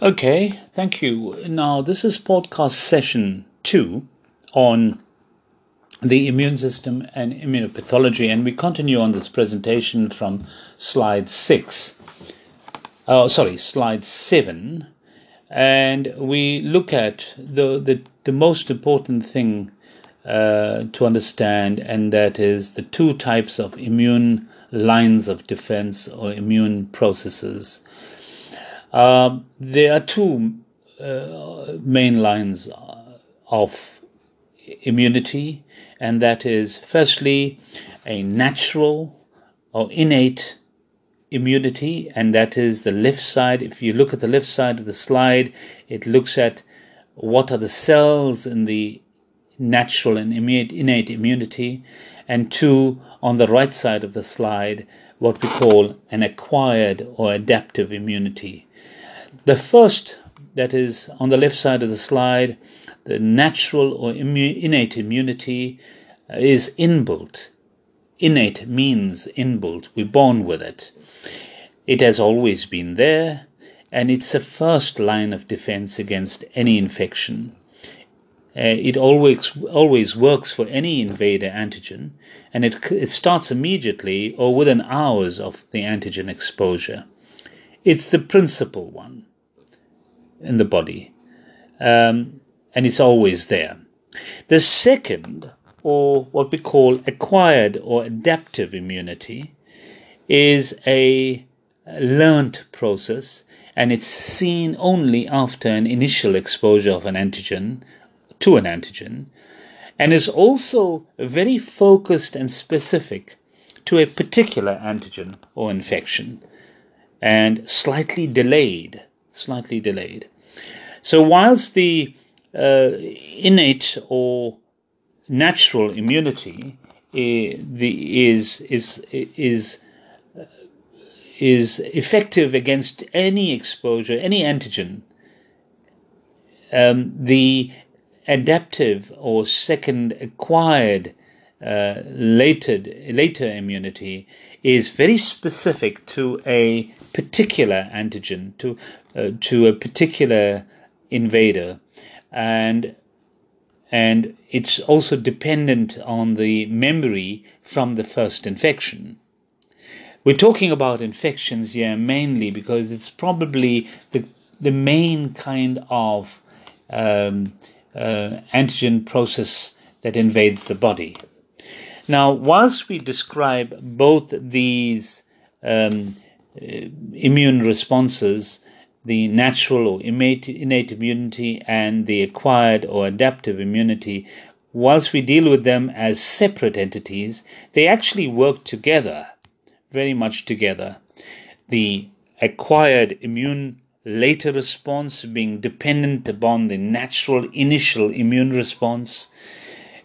Okay, thank you. Now, this is podcast session two on the immune system and immunopathology, and we continue on this presentation from slide six. Oh, sorry, slide seven, and we look at the the, the most important thing uh, to understand, and that is the two types of immune lines of defense or immune processes um, there are two uh, main lines of immunity, and that is firstly a natural or innate immunity, and that is the left side. If you look at the left side of the slide, it looks at what are the cells in the natural and innate immunity, and two, on the right side of the slide, what we call an acquired or adaptive immunity. The first, that is on the left side of the slide, the natural or innate immunity uh, is inbuilt. Innate means inbuilt, we're born with it. It has always been there, and it's the first line of defense against any infection. Uh, it always always works for any invader antigen, and it it starts immediately or within hours of the antigen exposure. It's the principal one in the body, um, and it's always there. The second, or what we call acquired or adaptive immunity, is a learned process, and it's seen only after an initial exposure of an antigen to an antigen, and is also very focused and specific to a particular antigen or infection, and slightly delayed slightly delayed. So, whilst the uh, innate or natural immunity uh, the, is is is uh, is effective against any exposure, any antigen, um, the adaptive or second acquired uh, later later immunity is very specific to a particular antigen, to uh, to a particular invader, and and it's also dependent on the memory from the first infection. We're talking about infections here mainly because it's probably the the main kind of um, uh, antigen process that invades the body. Now, whilst we describe both these um, uh, immune responses, the natural or innate, innate immunity and the acquired or adaptive immunity, whilst we deal with them as separate entities, they actually work together, very much together. The acquired immune later response being dependent upon the natural initial immune response,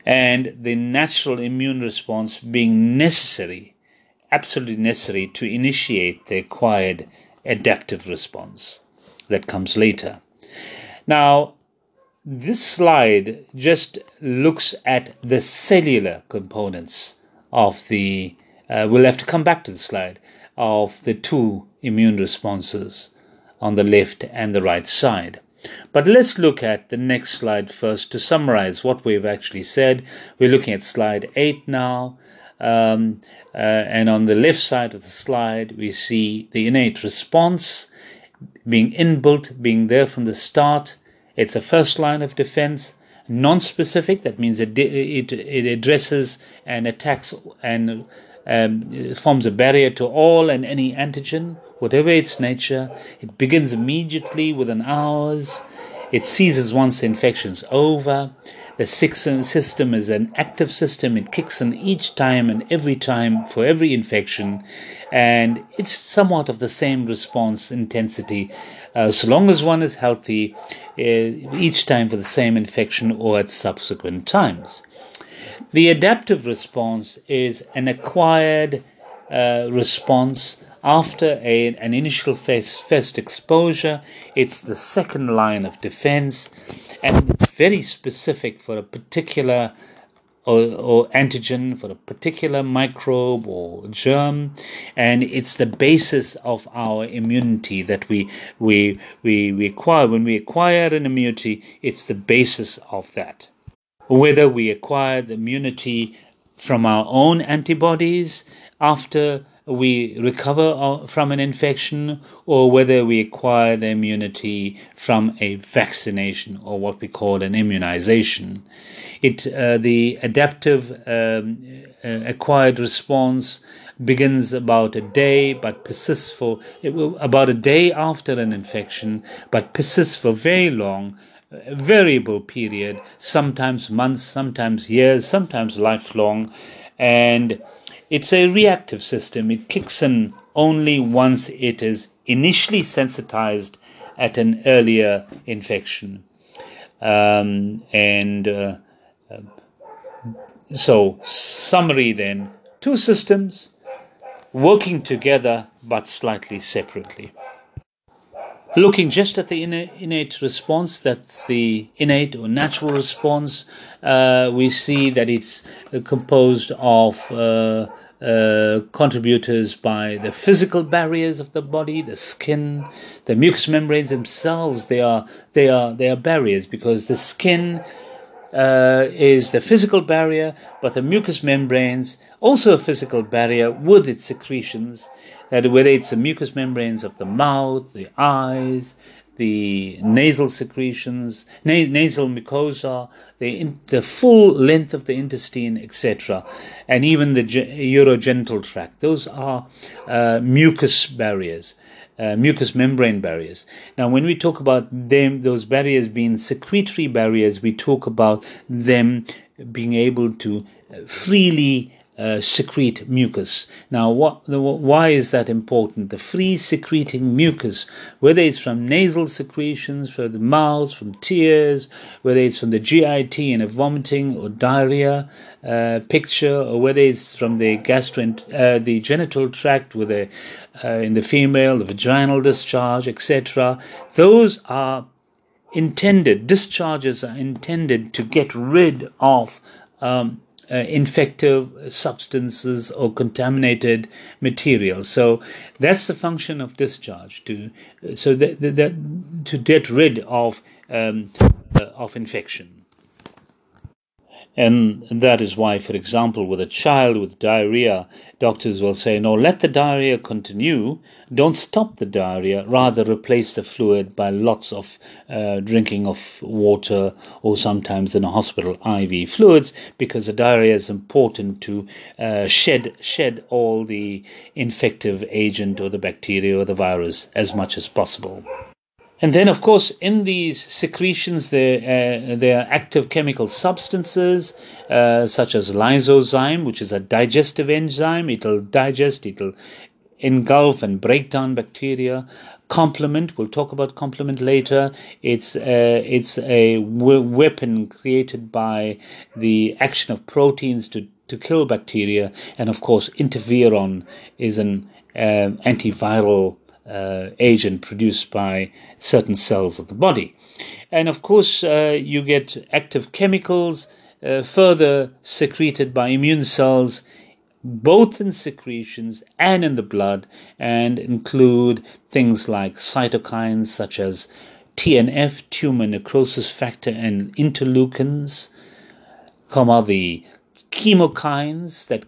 and the natural immune response being necessary, absolutely necessary to initiate the acquired adaptive response that comes later. Now, this slide just looks at the cellular components of the, uh, we'll have to come back to the slide, of the two immune responses on the left and the right side. But let's look at the next slide first to summarize what we've actually said. We're looking at slide 8 now. Um, uh, and on the left side of the slide, we see the innate response being inbuilt, being there from the start. It's a first line of defense, non specific, that means it, it, it addresses and attacks and um, forms a barrier to all and any antigen whatever its nature. It begins immediately within hours. It ceases once the infection's over. The system is an active system. It kicks in each time and every time for every infection. And it's somewhat of the same response intensity uh, so long as one is healthy uh, each time for the same infection or at subsequent times. The adaptive response is an acquired uh, response after a, an initial first exposure, it's the second line of defense and very specific for a particular or, or, antigen for a particular microbe or germ, and it's the basis of our immunity that we we we, we acquire. When we acquire an immunity, it's the basis of that. Whether we acquire the immunity from our own antibodies after we recover from an infection or whether we acquire the immunity from a vaccination or what we call an immunization. It, uh, the adaptive um, uh, acquired response begins about a day but persists for about a day after an infection but persists for very long variable period sometimes months sometimes years sometimes lifelong and it's a reactive system. It kicks in only once it is initially sensitized at an earlier infection. Um, and uh, uh, so, summary then two systems working together but slightly separately. Looking just at the innate response, that's the innate or natural response, uh, we see that it's composed of uh, uh, contributors by the physical barriers of the body, the skin, the mucous membranes themselves. They are they are they are barriers because the skin uh, is the physical barrier, but the mucous membranes also a physical barrier with its secretions. That whether it's the mucous membranes of the mouth, the eyes, the nasal secretions, nasal mucosa, the, in, the full length of the intestine, etc., and even the ge- urogenital tract. Those are uh, mucous barriers. Uh, mucous membrane barriers. Now, when we talk about them, those barriers being secretory barriers, we talk about them being able to freely uh, secrete mucus. Now, what, the, why is that important? The free secreting mucus, whether it's from nasal secretions, from the mouth, from tears, whether it's from the GIT in a vomiting or diarrhea uh, picture, or whether it's from the gastroint, uh, the genital tract, with a uh, in the female, the vaginal discharge, etc. Those are intended. Discharges are intended to get rid of. Um, infective substances or contaminated materials. So that's the function of discharge to so that, that, that to get rid of um, uh, of infection. And that is why, for example, with a child with diarrhea, doctors will say, no, let the diarrhea continue. Don't stop the diarrhea. Rather, replace the fluid by lots of uh, drinking of water or sometimes in a hospital IV fluids because the diarrhea is important to uh, shed, shed all the infective agent or the bacteria or the virus as much as possible. And then, of course, in these secretions, there, uh, there are active chemical substances uh, such as lysozyme, which is a digestive enzyme. It'll digest, it'll engulf and break down bacteria. Complement, we'll talk about complement later. It's, uh, it's a weapon created by the action of proteins to, to kill bacteria. And of course, interferon is an um, antiviral uh, agent produced by certain cells of the body. And of course, uh, you get active chemicals uh, further secreted by immune cells, both in secretions and in the blood, and include things like cytokines such as TNF, tumor necrosis factor, and interleukins, comma the chemokines that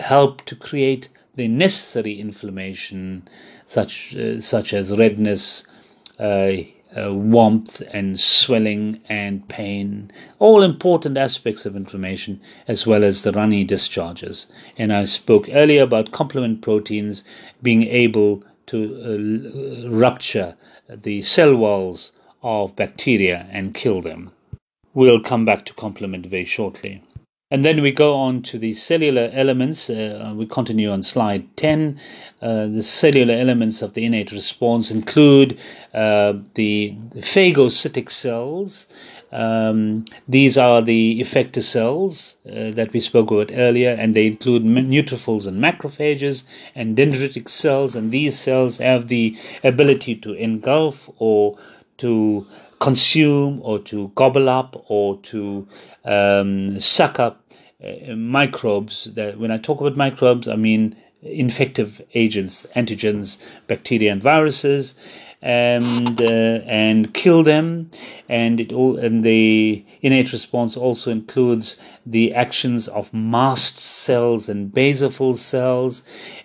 help to create the necessary inflammation, such uh, such as redness, uh, uh, warmth, and swelling and pain, all important aspects of inflammation, as well as the runny discharges. And I spoke earlier about complement proteins being able to uh, rupture the cell walls of bacteria and kill them. We'll come back to complement very shortly. And then we go on to the cellular elements. Uh, we continue on slide 10. Uh, the cellular elements of the innate response include uh, the phagocytic cells. Um, these are the effector cells uh, that we spoke about earlier, and they include neutrophils and macrophages and dendritic cells. And these cells have the ability to engulf or to consume or to gobble up or to um, suck up uh, microbes. That when I talk about microbes, I mean infective agents, antigens, bacteria, and viruses and uh, and kill them. And it all and the innate response also includes the actions of mast cells and basophil cells.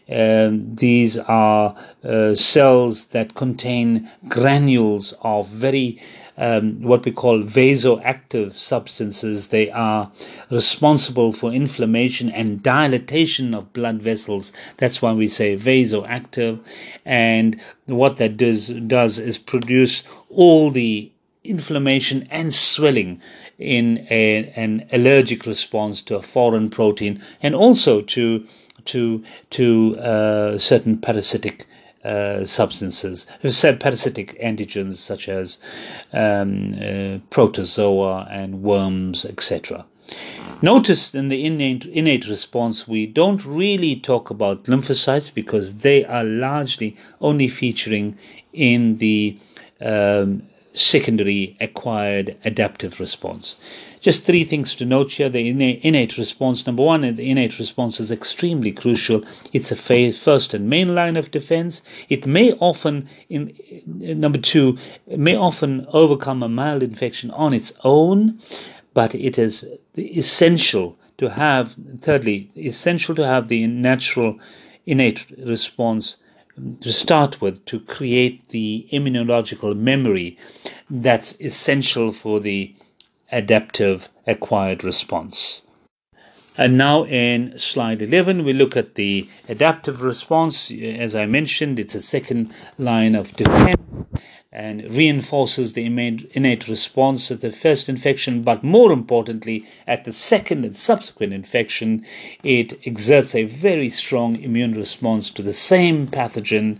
Um, these are uh, cells that contain granules of very um, what we call vasoactive substances. They are responsible for inflammation and dilatation of blood vessels. That's why we say vasoactive. And what that does, does is produce all the inflammation and swelling in a, an allergic response to a foreign protein and also to to to uh, certain parasitic uh, substances, said parasitic antigens such as um, uh, protozoa and worms, etc. Notice in the innate, innate response, we don't really talk about lymphocytes because they are largely only featuring in the um, secondary acquired adaptive response. Just three things to note here. The innate response. Number one, the innate response is extremely crucial. It's a first and main line of defense. It may often, in number two, may often overcome a mild infection on its own, but it is essential to have, thirdly, essential to have the natural innate response to start with to create the immunological memory that's essential for the adaptive acquired response. And now in slide 11, we look at the adaptive response. As I mentioned, it's a second line of defense and reinforces the innate response at the first infection, but more importantly, at the second and subsequent infection, it exerts a very strong immune response to the same pathogen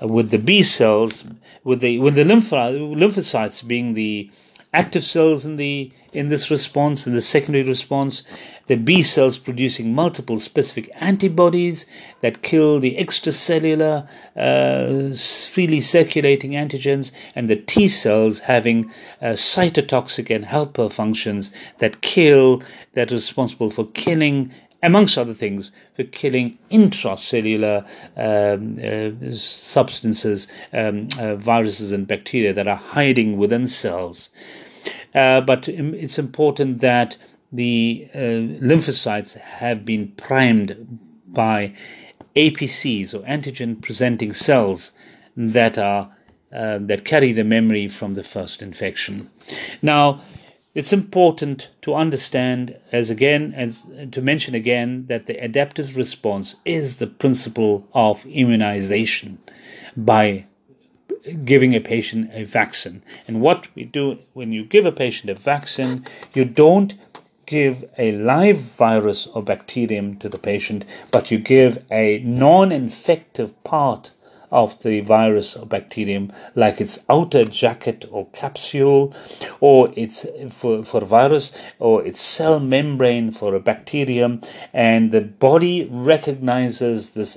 with the B cells, with the, with the lymphocytes being the active cells in the in this response, in the secondary response, the B cells producing multiple specific antibodies that kill the extracellular uh, freely circulating antigens, and the T cells having uh, cytotoxic and helper functions that kill, that are responsible for killing amongst other things, for killing intracellular um, uh, substances, um, uh, viruses, and bacteria that are hiding within cells. Uh, but it's important that the uh, lymphocytes have been primed by APCs or antigen presenting cells that are uh, that carry the memory from the first infection. Now, it's important to understand, as again, as to mention again, that the adaptive response is the principle of immunization by giving a patient a vaccine. And what we do when you give a patient a vaccine, you don't give a live virus or bacterium to the patient, but you give a non infective part of the virus or bacterium, like its outer jacket or capsule, or its for, for virus, or its cell membrane for a bacterium, and the body recognizes this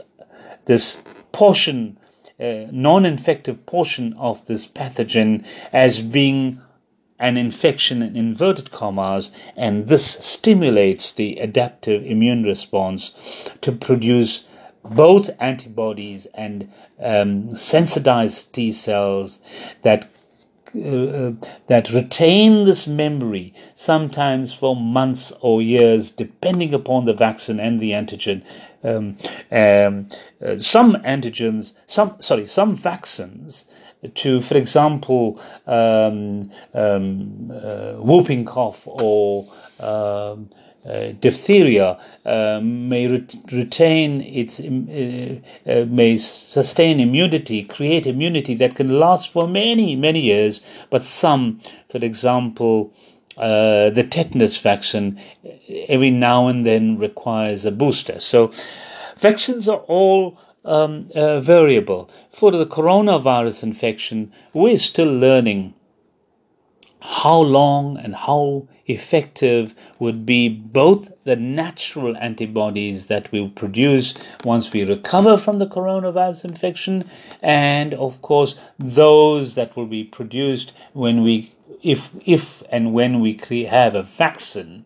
this portion uh, non infective portion of this pathogen as being an infection in inverted commas, and this stimulates the adaptive immune response to produce both antibodies and um, sensitized T cells that uh, that retain this memory sometimes for months or years, depending upon the vaccine and the antigen. Um, um, uh, some antigens, some sorry, some vaccines to, for example, um, um uh, whooping cough or um, uh, diphtheria uh, may re- retain its uh, uh, may sustain immunity, create immunity that can last for many many years. But some, for example, uh, the tetanus vaccine, every now and then requires a booster. So, vaccines are all um, uh, variable. For the coronavirus infection, we're still learning how long and how effective would be both the natural antibodies that we produce once we recover from the coronavirus infection and of course those that will be produced when we if if and when we have a vaccine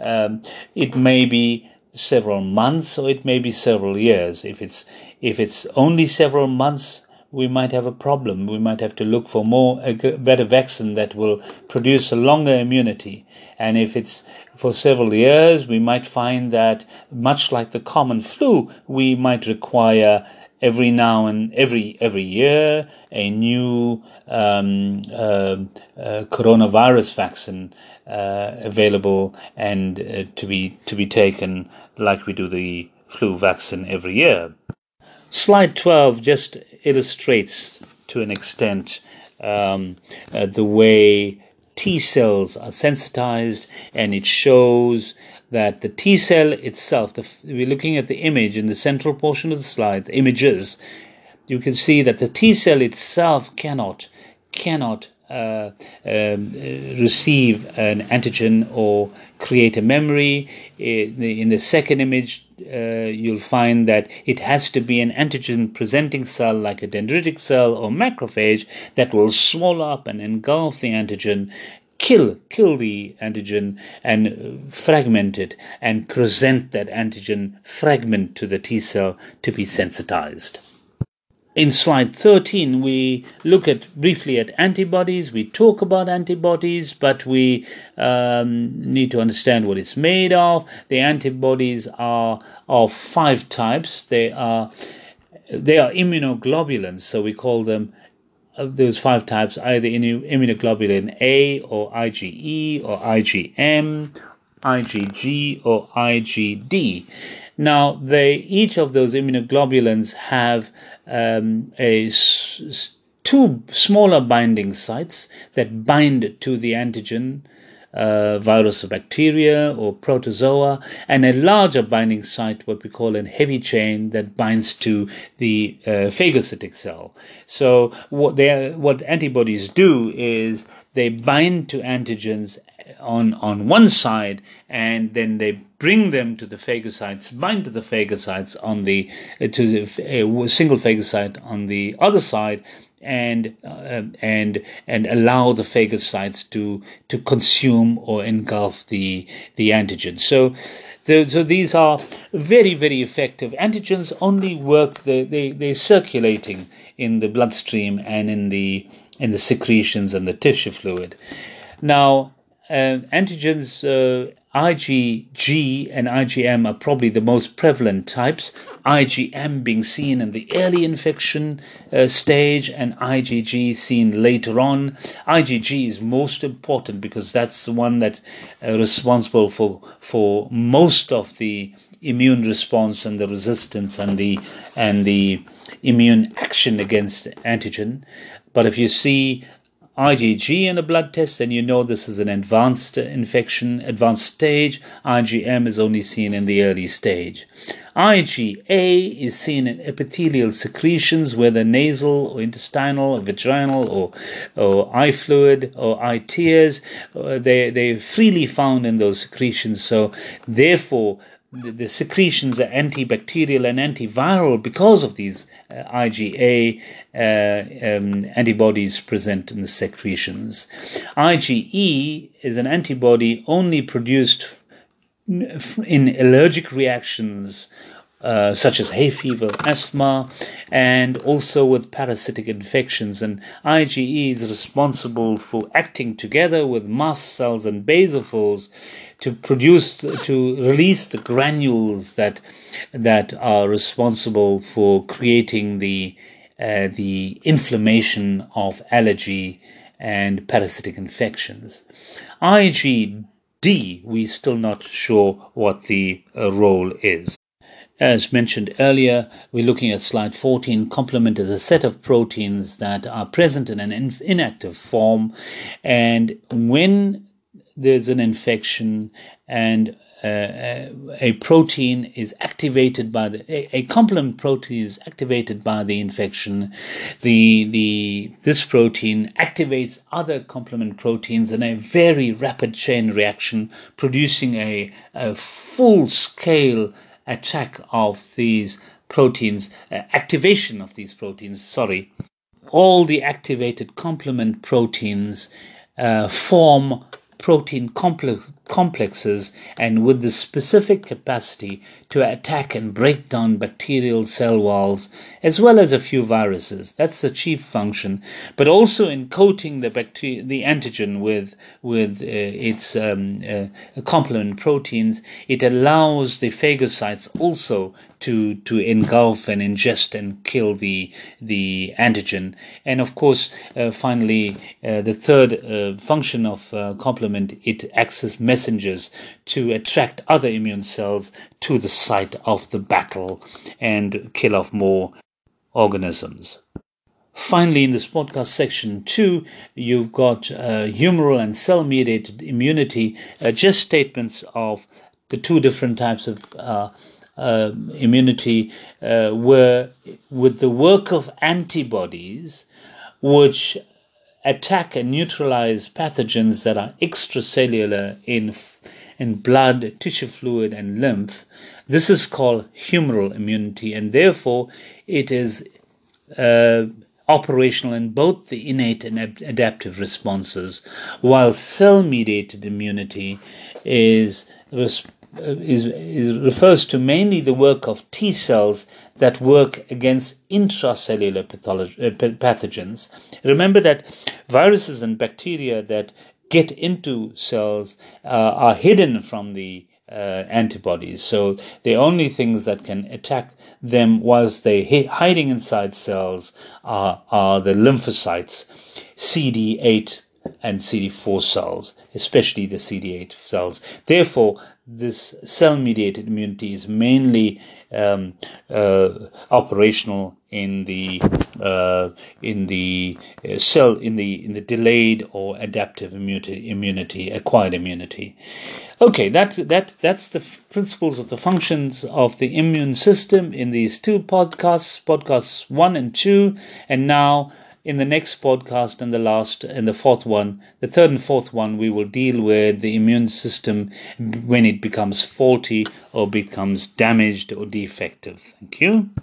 um, it may be several months or it may be several years. If it's if it's only several months, we might have a problem. We might have to look for more a better vaccine that will produce a longer immunity. And if it's for several years, we might find that much like the common flu, we might require every now and every every year a new um, uh, uh, coronavirus vaccine uh, available and uh, to be to be taken like we do the flu vaccine every year. Slide 12 just illustrates to an extent um, uh, the way T cells are sensitized, and it shows that the T cell itself, the, we're looking at the image in the central portion of the slide, the images, you can see that the T cell itself cannot cannot uh, um, receive an antigen or create a memory. In the, in the second image, uh, you'll find that it has to be an antigen presenting cell like a dendritic cell or macrophage that will swallow up and engulf the antigen kill kill the antigen and fragment it and present that antigen fragment to the T cell to be sensitized. In slide 13, we look at briefly at antibodies. We talk about antibodies, but we um, need to understand what it's made of. The antibodies are of five types. They are they are immunoglobulins, so we call them of those five types either immunoglobulin A or IgE or IgM, IgG or IgD. Now, they each of those immunoglobulins have um, a s- two smaller binding sites that bind to the antigen. Uh, virus or bacteria or protozoa, and a larger binding site, what we call a heavy chain, that binds to the uh, phagocytic cell. So what they what antibodies do is they bind to antigens on on one side and then they bring them to the phagocytes bind to the phagocytes on the uh, to the uh, single phagocyte on the other side and uh, and and allow the phagocytes to to consume or engulf the the antigen so so these are very, very effective. Antigens only work, they, they, they're circulating in the bloodstream and in the, in the secretions and the tissue fluid. Now, uh, antigens uh, IgG and IgM are probably the most prevalent types. IgM being seen in the early infection uh, stage and IgG seen later on. IgG is most important because that's the one that's uh, responsible for for most of the immune response and the resistance and the and the immune action against antigen. But if you see IgG in a blood test, then you know this is an advanced infection, advanced stage. IgM is only seen in the early stage. IgA is seen in epithelial secretions, whether nasal or intestinal or vaginal or, or eye fluid or eye tears. Uh, they, they're freely found in those secretions. So therefore, the, secretions are antibacterial and antiviral because of these uh, IgA uh, um, antibodies present in the secretions. IgE is an antibody only produced in allergic reactions uh, such as hay fever, asthma, and also with parasitic infections. And IgE is responsible for acting together with mast cells and basophils to produce to release the granules that that are responsible for creating the uh, the inflammation of allergy and parasitic infections. IgD, we're still not sure what the uh, role is. As mentioned earlier, we're looking at slide 14. Complement is a set of proteins that are present in an inactive form, and when there's an infection and uh, a protein is activated by the a, a, complement protein is activated by the infection the the this protein activates other complement proteins in a very rapid chain reaction producing a, a full scale attack of these proteins uh, activation of these proteins sorry. All the activated complement proteins uh, form protein complex, complexes and with the specific capacity to attack and break down bacterial cell walls as well as a few viruses. That's the chief function, but also in coating the bacteria, the antigen with with uh, its um, uh, complement proteins, it allows the phagocytes also to to engulf and ingest and kill the the antigen. And of course, uh, finally, uh, the third uh, function of uh, complement it acts as messengers to attract other immune cells to the site of the battle and kill off more organisms. Finally, in this podcast section two, you've got uh, humoral and cell mediated immunity, uh, just statements of the two different types of uh, uh, immunity uh, were with the work of antibodies, which attack and neutralize pathogens that are extracellular in in blood, tissue fluid, and lymph. This is called humoral immunity, and therefore it is uh, operational in both the innate and adaptive responses, while cell mediated immunity is uh, is, is, refers to mainly the work of T cells that work against intracellular uh, pathogens. Remember that viruses and bacteria that get into cells uh, are hidden from the uh, antibodies. So the only things that can attack them whilst they're hiding inside cells are, are the lymphocytes, CD8 and CD4 cells, especially the CD8 cells. Therefore, this cell mediated immunity is mainly um, uh, operational in the uh, in the uh, cell in the in the delayed or adaptive immunity, immunity acquired immunity. Okay, that that that's the principles of the functions of the immune system in these two podcasts, podcasts one and two, and now in the next podcast and the last and the fourth one, the third and fourth one, we will deal with the immune system when it becomes faulty or becomes damaged or defective. Thank you.